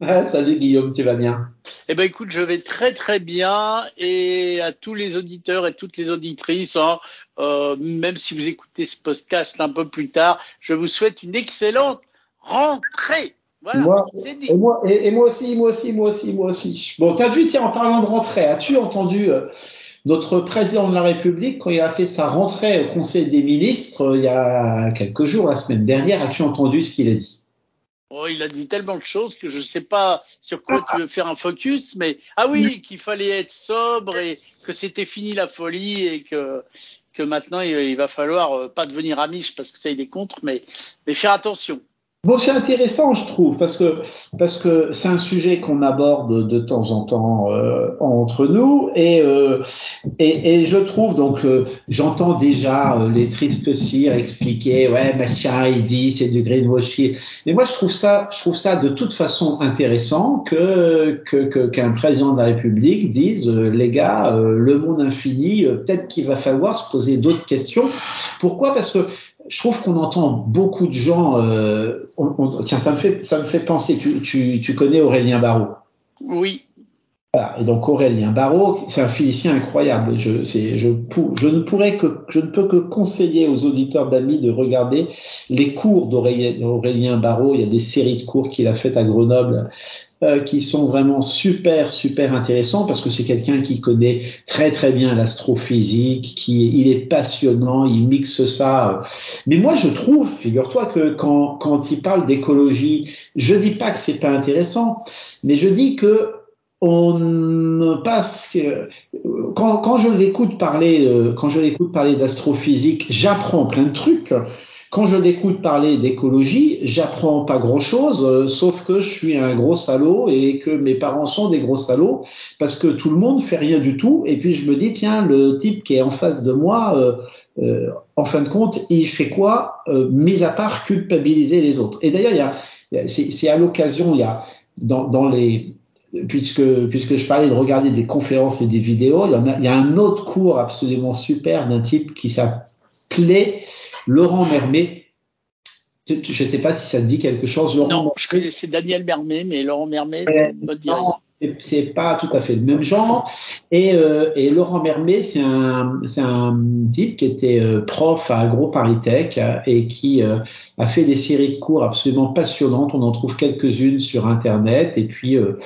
salut Guillaume, tu vas bien? Eh ben écoute, je vais très très bien et à tous les auditeurs et toutes les auditrices, hein, euh, même si vous écoutez ce podcast un peu plus tard, je vous souhaite une excellente rentrée. Voilà, moi, et, moi, et, moi aussi, moi aussi, moi aussi, moi aussi. Bon, t'as vu, tiens, en parlant de rentrée, as-tu entendu euh, notre président de la République quand il a fait sa rentrée au Conseil des ministres euh, il y a quelques jours, la semaine dernière, as-tu entendu ce qu'il a dit? Oh, il a dit tellement de choses que je ne sais pas sur quoi tu veux faire un focus, mais ah oui, qu'il fallait être sobre et que c'était fini la folie et que que maintenant il, va falloir euh, pas devenir amiche parce que ça il est contre, mais mais faire attention. Bon, c'est intéressant, je trouve, parce que parce que c'est un sujet qu'on aborde de temps en temps euh, entre nous, et, euh, et, et je trouve donc euh, j'entends déjà euh, les tristes cire expliquer ouais machin il dit c'est du greenwashing, mais moi je trouve ça je trouve ça de toute façon intéressant que que qu'un président de la République dise les gars le monde infini peut-être qu'il va falloir se poser d'autres questions. Pourquoi? Parce que je trouve qu'on entend beaucoup de gens. Euh, on, tiens, ça me fait ça me fait penser. Tu, tu, tu connais Aurélien Barraud Oui. Voilà. Et donc Aurélien Barraud, c'est un physicien incroyable. Je, je, je ne pourrais que je ne peux que conseiller aux auditeurs d'amis de regarder les cours d'Aurélien Barraud. Il y a des séries de cours qu'il a faites à Grenoble euh, qui sont vraiment super super intéressants parce que c'est quelqu'un qui connaît très très bien l'astrophysique, qui il est passionnant, il mixe ça. Mais moi je trouve, figure-toi que quand quand il parle d'écologie, je dis pas que c'est pas intéressant, mais je dis que on passe quand, quand je l'écoute parler euh, quand je l'écoute parler d'astrophysique, j'apprends plein de trucs. Quand je l'écoute parler d'écologie, j'apprends pas grand-chose, euh, sauf que je suis un gros salaud et que mes parents sont des gros salauds parce que tout le monde fait rien du tout. Et puis je me dis tiens, le type qui est en face de moi, euh, euh en fin de compte, il fait quoi, euh, mis à part culpabiliser les autres? Et d'ailleurs, il y a, c'est à l'occasion, il y a dans, dans les puisque puisque je parlais de regarder des conférences et des vidéos, il y, en a, il y a un autre cours absolument super d'un type qui s'appelait Laurent Mermet. Je ne sais pas si ça te dit quelque chose. Laurent non, je connaissais Daniel Mermet, mais Laurent Mermet, non, c'est pas tout à fait le même genre. Et, euh, et Laurent Mermet, c'est un, c'est un type qui était euh, prof à AgroParisTech et qui euh, a fait des séries de cours absolument passionnantes. On en trouve quelques-unes sur Internet. Et puis euh,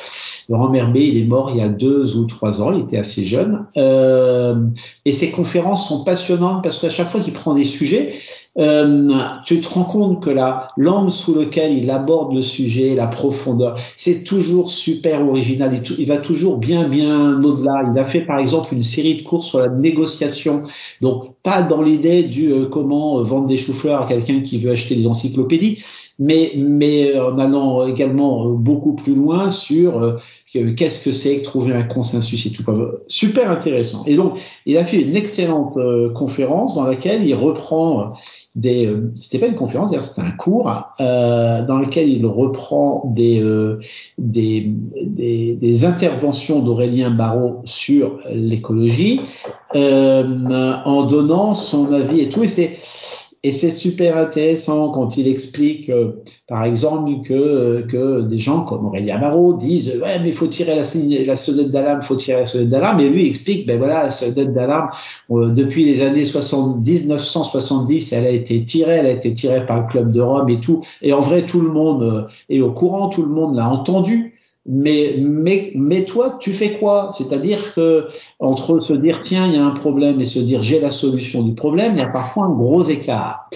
Laurent Mermet, il est mort il y a deux ou trois ans. Il était assez jeune. et ses conférences sont passionnantes parce qu'à chaque fois qu'il prend des sujets, euh, tu te rends compte que la langue sous laquelle il aborde le sujet, la profondeur, c'est toujours super original. Il, va toujours bien, bien au-delà. Il a fait par exemple une série de cours sur la négociation. Donc pas dans l'idée du euh, comment euh, vendre des choux-fleurs à quelqu'un qui veut acheter des encyclopédies, mais, mais en allant également beaucoup plus loin sur qu'est-ce que c'est que trouver un consensus et tout. Super intéressant. Et donc, il a fait une excellente conférence dans laquelle il reprend des, euh, c'était pas une conférence, d'ailleurs c'était un cours euh, dans lequel il reprend des, euh, des, des, des, interventions d'Aurélien Barraud sur l'écologie euh, en donnant son avis et tout. Et c'est et c'est super intéressant quand il explique, euh, par exemple, que, euh, que des gens comme Aurélien Marot disent ouais mais il faut tirer la, la sonnette d'alarme, faut tirer la sonnette d'alarme. Et lui explique ben voilà la sonnette d'alarme euh, depuis les années 70, 1970, elle a été tirée, elle a été tirée par le club de Rome et tout. Et en vrai tout le monde est au courant, tout le monde l'a entendu. Mais, mais, mais toi, tu fais quoi? C'est-à-dire que entre se dire tiens, il y a un problème et se dire j'ai la solution du problème, il y a parfois un gros écart.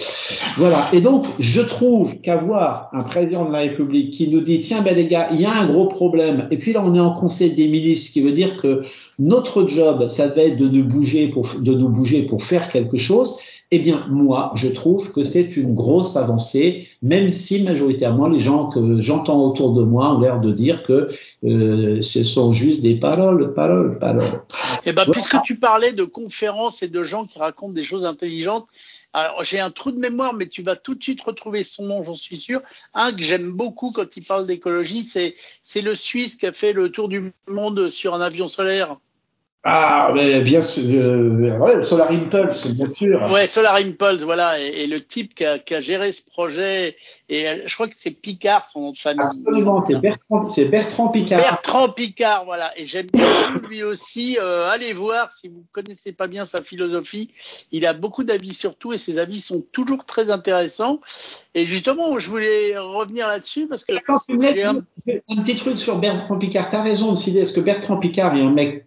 Voilà. Et donc, je trouve qu'avoir un président de la République qui nous dit tiens, ben les gars, il y a un gros problème. Et puis là, on est en Conseil des ministres, ce qui veut dire que notre job, ça devait être de nous bouger pour, de nous bouger pour faire quelque chose. Eh bien, moi, je trouve que c'est une grosse avancée, même si majoritairement les gens que j'entends autour de moi ont l'air de dire que euh, ce sont juste des paroles, paroles, paroles. Eh ben, puisque tu parlais de conférences et de gens qui racontent des choses intelligentes, alors j'ai un trou de mémoire, mais tu vas tout de suite retrouver son nom, j'en suis sûr. Un que j'aime beaucoup quand il parle d'écologie, c'est c'est le Suisse qui a fait le tour du monde sur un avion solaire. Ah, mais bien sûr, euh, ouais, Solar Impulse, bien sûr. Ouais, Solar Impulse, voilà, et, le type qui a, qui a, géré ce projet, et euh, je crois que c'est Picard, son nom de famille. Absolument, c'est Bertrand, c'est Bertrand Picard. Bertrand Picard, voilà, et j'aime bien lui aussi. Euh, allez voir si vous connaissez pas bien sa philosophie. Il a beaucoup d'avis sur tout, et ses avis sont toujours très intéressants. Et justement, je voulais revenir là-dessus parce que un... un... petit truc sur Bertrand Picard. T'as raison de citer, est-ce que Bertrand Picard est un mec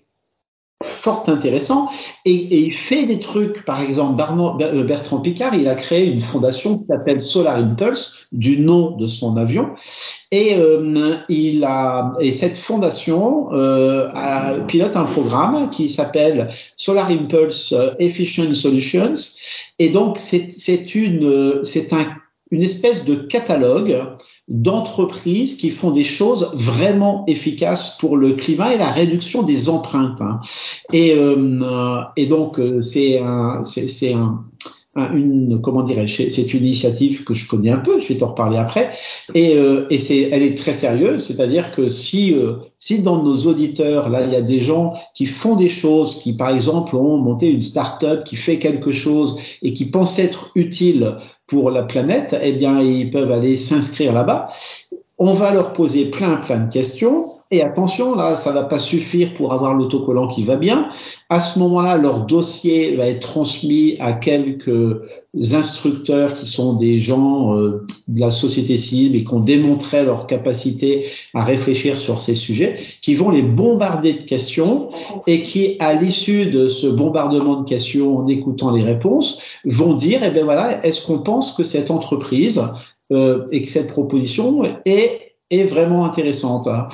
fort intéressant et, et, il fait des trucs. Par exemple, euh, Bertrand Picard, il a créé une fondation qui s'appelle Solar Impulse du nom de son avion et euh, il a et cette fondation euh, pilote un programme qui s'appelle Solar Impulse Efficient Solutions et donc c'est une c'est un une espèce de catalogue d'entreprises qui font des choses vraiment efficaces pour le climat et la réduction des empreintes. Hein. Et, euh, et donc euh, c'est un, c'est un, une comment dirais-je c'est une initiative que je connais un peu je vais t'en reparler après. Et, euh, et c'est elle est très sérieuse c'est-à-dire que si euh, si dans nos auditeurs là il y a des gens qui font des choses qui par exemple ont monté une start-up qui fait quelque chose et qui pensent être utile pour la planète eh bien ils peuvent aller s'inscrire là-bas. On va leur poser plein plein de questions et attention, là, ça va pas suffire pour avoir l'autocollant qui va bien. À ce moment-là, leur dossier va être transmis à quelques instructeurs qui sont des gens euh, de la société civile et qui ont démontré leur capacité à réfléchir sur ces sujets, qui vont les bombarder de questions et qui, à l'issue de ce bombardement de questions, en écoutant les réponses, vont dire, eh ben voilà, est-ce qu'on pense que cette entreprise euh, et que cette proposition est est vraiment intéressante. Hein.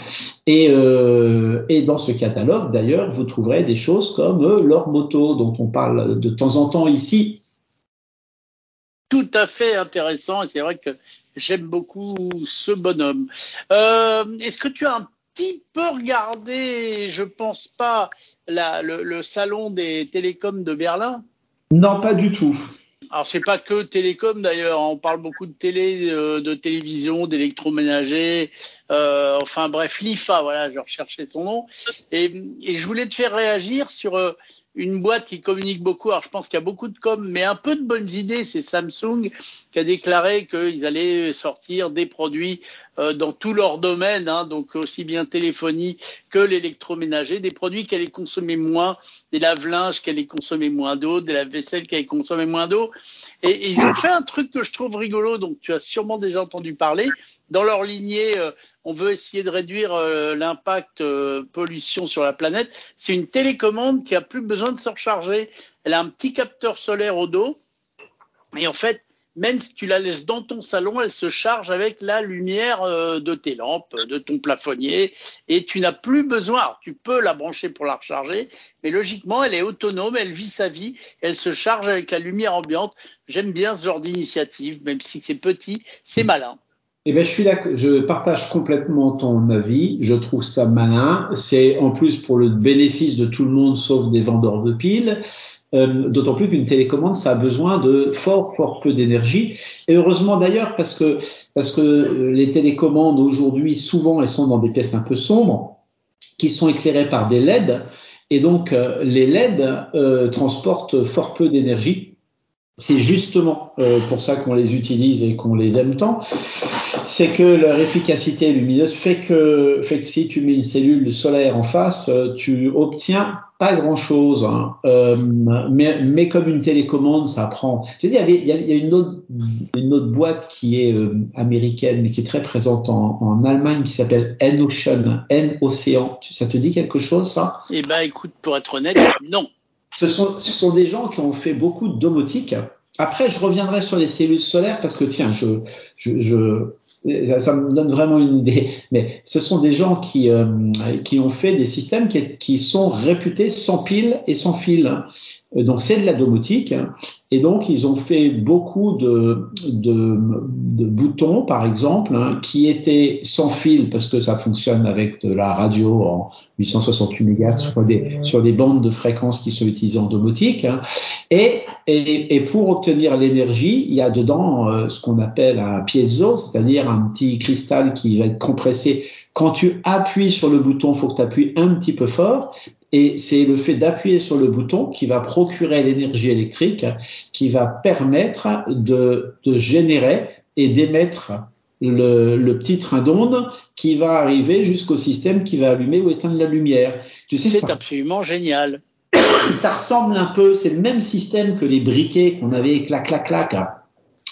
Et, euh, et, dans ce catalogue, d'ailleurs, vous trouverez des choses comme euh, leur moto, dont on parle de temps en temps ici. Tout à fait intéressant, et c'est vrai que j'aime beaucoup ce bonhomme. Euh, Est-ce que tu as un petit peu regardé, je pense pas, la, le, le salon des télécoms de Berlin? Non, pas du tout. Alors c'est pas que télécom d'ailleurs, on parle beaucoup de télé, euh, de, télévision, d'électroménager, euh, enfin bref, l'IFA, voilà, je recherchais son nom. Et, et, je voulais te faire réagir sur euh, une boîte qui communique beaucoup. Alors je pense qu'il y a beaucoup de com, mais un peu de bonnes idées. C'est Samsung qui a déclaré qu'ils allaient sortir des produits euh, dans tous leurs domaines, hein, donc aussi bien téléphonie que l'électroménager, des produits qui allaient consommer moins, des lave-linges qui allaient consommer moins d'eau, des lave-vaisselle qui allaient consommer moins d'eau. Et, ils ont fait un truc que je trouve rigolo, donc tu as sûrement déjà entendu parler. Dans leur lignée, euh, on veut essayer de réduire euh, l'impact pollution sur la planète. C'est une télécommande qui a plus besoin de se recharger. Elle a un petit capteur solaire au dos. Et en fait, même si tu la laisses dans ton salon, elle se charge avec la lumière euh, de tes lampes, de ton plafonnier, et tu n'as plus besoin. tu peux la brancher pour la recharger, mais logiquement, elle est autonome, elle vit sa vie, elle se charge avec la lumière ambiante. J'aime bien ce genre d'initiative, même si c'est petit, c'est malin. Eh ben, je suis d'accord. Je partage complètement ton avis. Je trouve ça malin. C'est en plus pour le bénéfice de tout le monde, sauf des vendeurs de piles. Euh, d'autant plus qu'une télécommande, ça a besoin de fort, fort peu d'énergie. Et heureusement d'ailleurs, parce que, parce que euh, les télécommandes aujourd'hui, souvent, elles sont dans des pièces un peu sombres, qui sont éclairées par des LED. Et donc, euh, les LED transportent fort peu d'énergie. C'est justement pour ça qu'on les utilise et qu'on les aime tant c'est que leur efficacité lumineuse fait que, fait que si tu mets une cellule solaire en face, euh, tu obtiens pas grand chose. Hein. Euh, mais, mais, comme une télécommande, ça prend. Tu sais, il y, y a une autre, une autre boîte qui est euh, américaine, mais qui est très présente en, en Allemagne, qui s'appelle N-Ocean, N-Océan. Ça te dit quelque chose, ça? Eh ben, écoute, pour être honnête, non. Ce sont, des gens qui ont fait beaucoup de domotique. Après, je reviendrai sur les cellules solaires parce que tiens, je, ça, me donne vraiment une idée. Mais ce sont des gens qui, euh, qui ont fait des systèmes qui, sont réputés sans pile et sans fil. Euh, donc c'est de la domotique. Et donc ils ont fait beaucoup de, de, de boutons, par exemple, hein, qui étaient sans fil parce que ça fonctionne avec de la radio en 868 MHz sur des, sur des bandes de fréquences qui sont utilisées en domotique. Hein. Et, et, et, pour obtenir l'énergie, il y a dedans euh, ce qu'on appelle un piezo, c'est-à-dire un petit cristal qui va être compressé quand tu appuies sur le bouton, faut que tu appuies un petit peu fort. Et c'est le fait d'appuyer sur le bouton qui va procurer l'énergie électrique, qui va permettre de, de générer et d'émettre le, le, petit train d'onde qui va arriver jusqu'au système qui va allumer ou éteindre la lumière. Tu sais, c'est absolument génial. Ça ressemble un peu, c'est le même système que les briquets qu'on avait clac clac clac,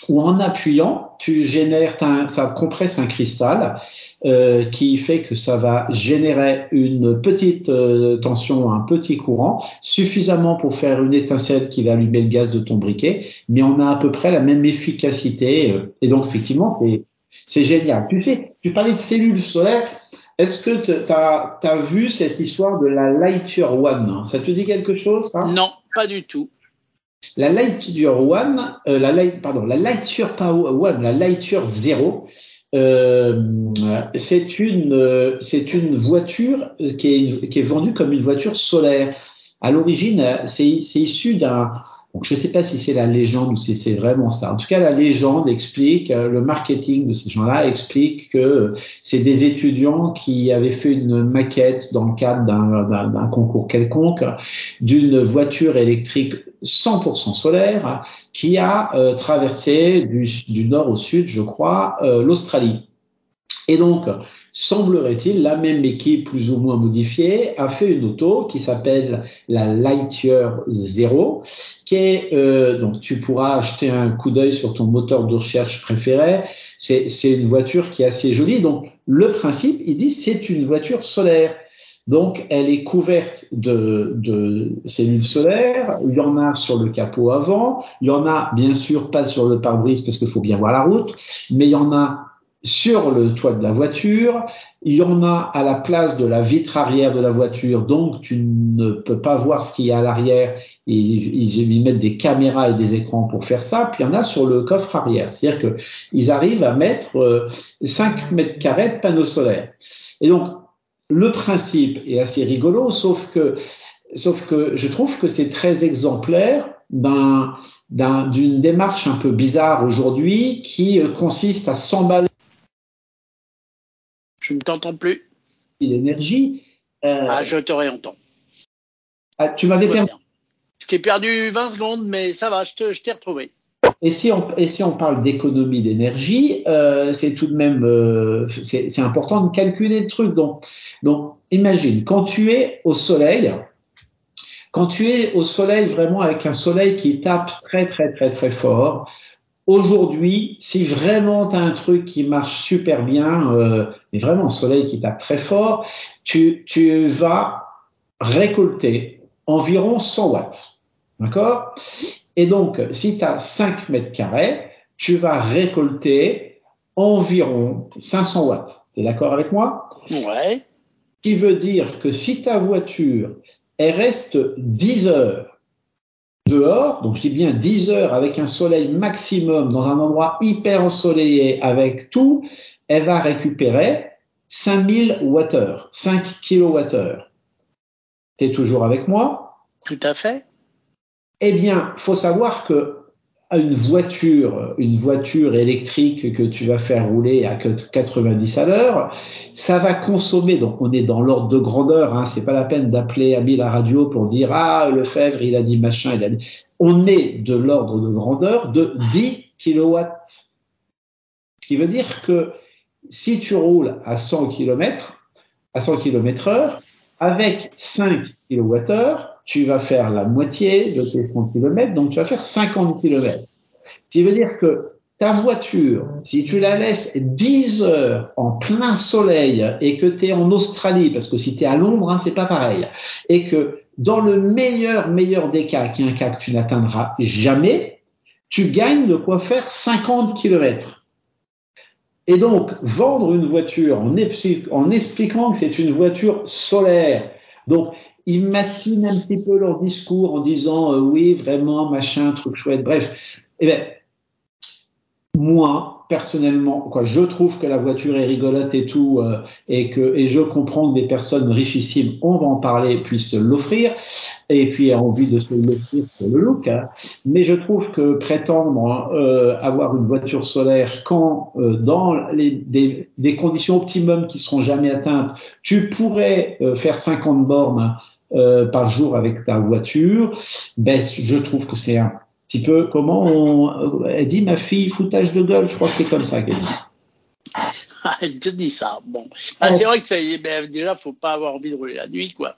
où en appuyant, tu génères, ça compresse un cristal euh, qui fait que ça va générer une petite euh, tension, un petit courant, suffisamment pour faire une étincelle qui va allumer le gaz de ton briquet, mais on a à peu près la même efficacité. Euh, et donc effectivement, c'est génial. Tu sais, tu parlais de cellules solaires. Est-ce que tu as, vu cette histoire de la Lightyear One? Ça te dit quelque chose ça? Non, pas du tout. La Lightyear One, euh, la Light, pardon, la Lightyear One, la Lightyear Zero, euh, c'est une c'est une voiture qui est, qui est vendue comme une voiture solaire. À l'origine, c'est issu d'un donc, je ne sais pas si c'est la légende ou si c'est vraiment ça. En tout cas, la légende explique, euh, le marketing de ces gens-là explique que c'est des étudiants qui avaient fait une maquette dans le cadre d'un concours quelconque d'une voiture électrique 100% solaire qui a euh, traversé du, nord au sud, je crois, euh, l'Australie. Et donc, semblerait-il, la même équipe plus ou moins modifiée a fait une auto qui s'appelle la Lightyear Zero, est, euh, donc tu pourras acheter un coup d'œil sur ton moteur de recherche préféré. C'est, une voiture qui est assez jolie. Donc, le principe, ils disent, c'est une voiture solaire. Donc, elle est couverte de, de, cellules solaires. Il y en a sur le capot avant. Il y en a, bien sûr, pas sur le pare-brise parce qu'il faut bien voir la route, mais il y en a sur le toit de la voiture. Il y en a à la place de la vitre arrière de la voiture, donc tu ne peux pas voir ce qu'il y a à l'arrière. Ils, ils, mettent des caméras et des écrans pour faire ça. Puis il y en a sur le coffre arrière. C'est-à-dire que ils arrivent à mettre 5 euh, mètres carrés de panneaux solaires. Et donc, le principe est assez rigolo, sauf que, sauf que je trouve que c'est très exemplaire d'un, d'une démarche un peu bizarre aujourd'hui qui euh, consiste à s'emballer je ne t'entends plus. L'énergie. Euh... Ah, je te réentends. Ah, tu m'avais perdu. Je t'ai perdu 20 secondes, mais ça va, je, t'ai retrouvé. Et si on, et si on parle d'économie d'énergie, euh, c'est tout de même euh, c'est important de calculer le truc. Donc, donc, imagine quand tu es au soleil, quand tu es au soleil vraiment avec un soleil qui tape très très très très fort, Aujourd'hui, si vraiment tu as un truc qui marche super bien, euh, mais vraiment soleil qui tape très fort, tu, tu vas récolter environ 100 watts. D'accord? Et donc, si tu as 5 mètres carrés, tu vas récolter environ 500 watts. Tu es d'accord avec moi? Ouais. Ce qui veut dire que si ta voiture, elle reste 10 heures dehors, donc je dis bien 10 heures avec un soleil maximum dans un endroit hyper ensoleillé avec tout, elle va récupérer 5000 Wh, 5 kWh. T'es toujours avec moi? Tout à fait. Eh bien, faut savoir que une voiture, une voiture électrique que tu vas faire rouler à 90 à l'heure, ça va consommer. Donc on est dans l'ordre de grandeur. Hein, c'est pas la peine d'appeler Ami la radio pour dire ah Lefebvre il a dit machin. Il a dit. On est de l'ordre de grandeur de 10 kilowatts. Ce qui veut dire que si tu roules à 100 km, à 100 km heure, avec 5 kWh, tu vas faire la moitié de tes 100 km, donc tu vas faire 50 km. Ce qui veut dire que ta voiture, si tu la laisses 10 heures en plein soleil et que tu es en Australie, parce que si tu es à l'ombre, hein, c'est pas pareil, et que dans le meilleur, meilleur des cas, qui est un cas que tu n'atteindras jamais, tu gagnes de quoi faire 50 km. Et donc, vendre une voiture en expliquant que c'est une voiture solaire, donc ils matinent un petit peu leur discours en disant euh, oui, vraiment, machin, truc chouette, bref. Eh bien, moi, personnellement, quoi, je trouve que la voiture est rigolote et tout, euh, et que et je comprends que des personnes richissimes, on va en parler, puissent l'offrir, et puis a envie de se l'offrir pour le look. Hein. Mais je trouve que prétendre euh, avoir une voiture solaire quand euh, dans les, des, des, conditions optimum qui seront jamais atteintes, tu pourrais euh, faire 50 bornes par jour avec ta voiture, ben je trouve que c'est un petit peu comment on, elle dit ma fille foutage de gueule, je crois que c'est comme ça qu'elle dit. elle te dit ça. Bon, ah, c'est vrai que ça, ben, déjà faut pas avoir envie de rouler la nuit, quoi.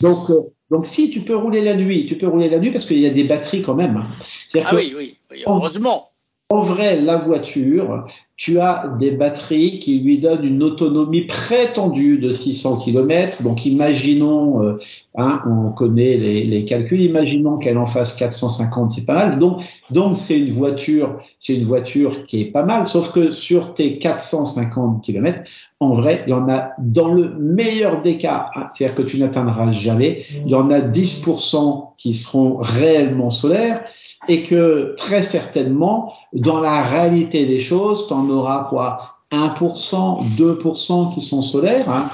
Donc, euh, donc si tu peux rouler la nuit, tu peux rouler la nuit parce qu'il y a des batteries quand même. Hein. Ah oui, oui, heureusement. En vrai, la voiture, tu as des batteries qui lui donnent une autonomie prétendue de 600 km. Donc, imaginons, euh, hein, on connaît les, calculs, imaginons qu'elle en fasse 450, c'est pas mal. Donc, donc c'est une voiture, c'est une voiture qui est pas mal. Sauf que sur tes 450 km, en vrai, il y en a dans le meilleur des cas, hein, c'est-à-dire que tu n'atteindras jamais, il y en a 10% qui seront réellement solaires et que très certainement, dans la réalité des choses, tu en auras quoi 1%, 2% qui sont solaires, hein,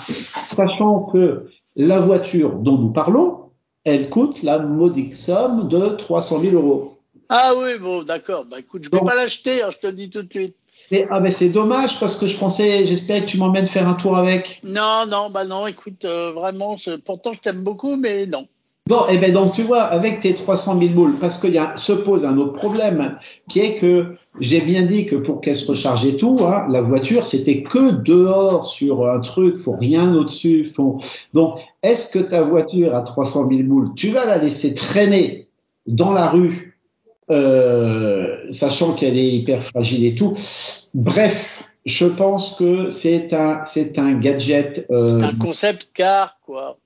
sachant que la voiture dont nous parlons, elle coûte la modique somme de 300 000 euros. Ah oui, bon, d'accord. Bah écoute, je vais pas l'acheter, hein, je te le dis tout de suite. ah mais c'est dommage parce que je pensais, j'espérais que tu m'emmènes faire un tour avec. Non, non, bah non, écoute, euh, vraiment, pourtant je t'aime beaucoup, mais non. Bon, et eh ben donc tu vois, avec tes 300 000 boules, parce qu'il y se pose un autre problème, qui est que j'ai bien dit que pour qu'elle se recharge et tout, hein, la voiture c'était que dehors sur un truc, faut rien au-dessus. Faut... Donc, est-ce que ta voiture à 300 000 boules, tu vas la laisser traîner dans la rue, euh, sachant qu'elle est hyper fragile et tout? Bref, je pense que c'est un c'est un gadget. Euh, c'est un concept car quoi.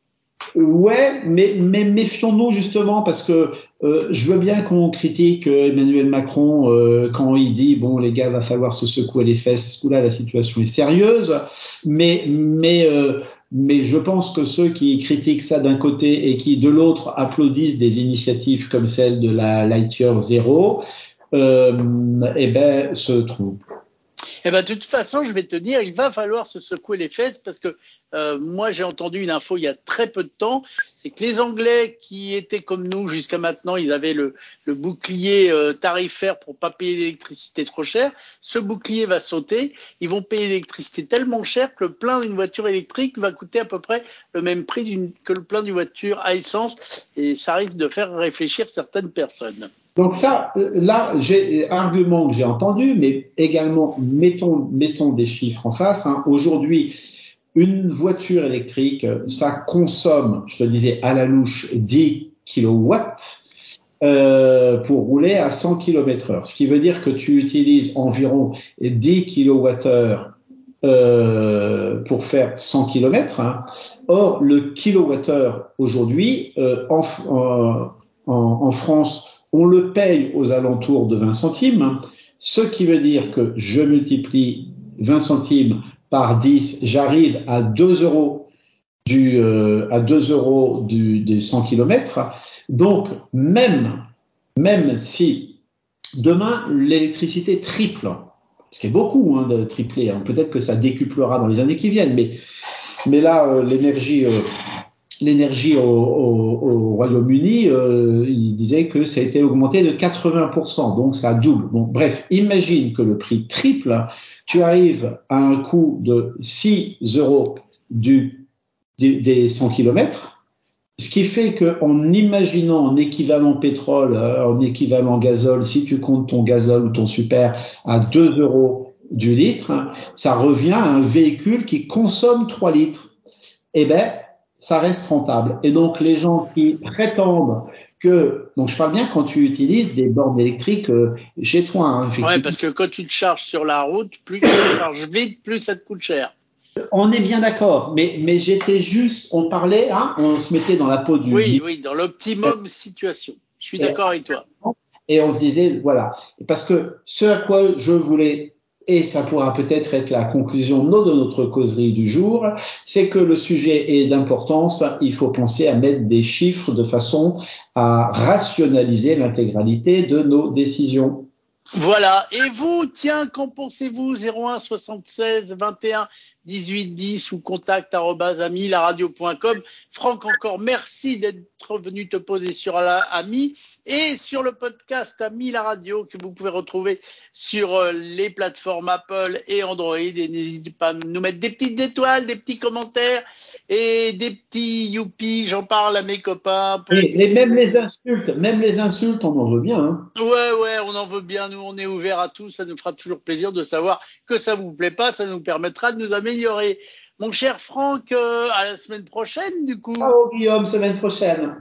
Ouais, mais, méfions-nous justement parce que euh, je veux bien qu'on critique euh, Emmanuel Macron euh, quand il dit bon les gars va falloir se secouer les fesses. Ce coup-là la situation est sérieuse, mais je pense que ceux qui critiquent ça d'un côté et qui de l'autre applaudissent des initiatives comme celle de la Lightyear Zero, eh ben se trompent. Eh ben, de toute façon, je vais te dire, il va falloir se secouer les fesses parce que euh, moi, j'ai entendu une info il y a très peu de temps, c'est que les Anglais qui étaient comme nous jusqu'à maintenant, ils avaient le, bouclier euh, tarifaire pour pas payer l'électricité trop cher. Ce bouclier va sauter, ils vont payer l'électricité tellement cher que le plein d'une voiture électrique va coûter à peu près le même prix que le plein d'une voiture à essence, et ça risque de faire réfléchir certaines personnes. Donc ça, euh, là, j'ai argument que j'ai entendu, mais également mettons mettons des chiffres en face. Hein. Aujourd'hui, une voiture électrique, ça consomme, je te disais à la louche, 10 kilowatts euh, pour rouler à 100 km heure. Ce qui veut dire que tu utilises environ 10 kilowattheures euh, pour faire 100 km. Hein. Or, le kilowattheure aujourd'hui, euh, en, en, en, France, on le paye aux alentours de 20 centimes, hein. ce qui veut dire que je multiplie 20 centimes par 10, j'arrive à 2 euros du, euh, à 2 euros du, des 100 km. Donc, même, même si demain l'électricité triple, ce qui est beaucoup hein, de tripler, hein, peut-être que ça décuplera dans les années qui viennent, mais, mais là, euh, l'énergie, euh, l'énergie au, au, au Royaume-Uni, euh, il disait que ça a été augmenté de 80%, donc ça double. Bref, imagine que le prix triple, tu arrives à un coût de 6 euros du, des 100 km, ce qui fait qu'en imaginant en équivalent pétrole, euh, en équivalent gazole, si tu comptes ton gazole ou ton super à 2 euros du litre, ça revient à un véhicule qui consomme 3 litres. Eh ben, ça reste rentable. Et donc les gens qui prétendent que, donc je parle bien quand tu utilises des bornes électriques euh, chez toi. Hein, ouais, parce que quand tu te charges sur la route, plus tu te charges vite, plus ça te coûte cher. On est bien d'accord, mais, mais j'étais juste, on parlait, hein, on se mettait dans la peau du. Oui, oui, dans l'optimum situation. Je suis d'accord avec toi. Et on se disait, voilà, parce que ce à quoi je voulais et ça pourra peut-être être la conclusion de notre causerie du jour, c'est que le sujet est d'importance, il faut penser à mettre des chiffres de façon à rationaliser l'intégralité de nos décisions. Voilà. Et vous, tiens, qu'en pensez-vous? 01 76 21 18 10 ou contact radio.com. Franck, encore merci d'être venu te poser sur la Ami et sur le podcast Ami la radio que vous pouvez retrouver sur euh, les plateformes Apple et Android. Et n'hésitez pas à nous mettre des petites étoiles, des petits commentaires et des petits youpi. J'en parle à mes copains. Et, même les insultes, même les insultes, on en veut bien. Hein. Ouais, ouais, on en veut bien. Nous, on est ouvert à tout. Ça nous fera toujours plaisir de savoir que ça vous plaît pas. Ça nous permettra de nous améliorer. Mon cher Franck, euh, à la semaine prochaine, du coup. Ciao, Guillaume, semaine prochaine.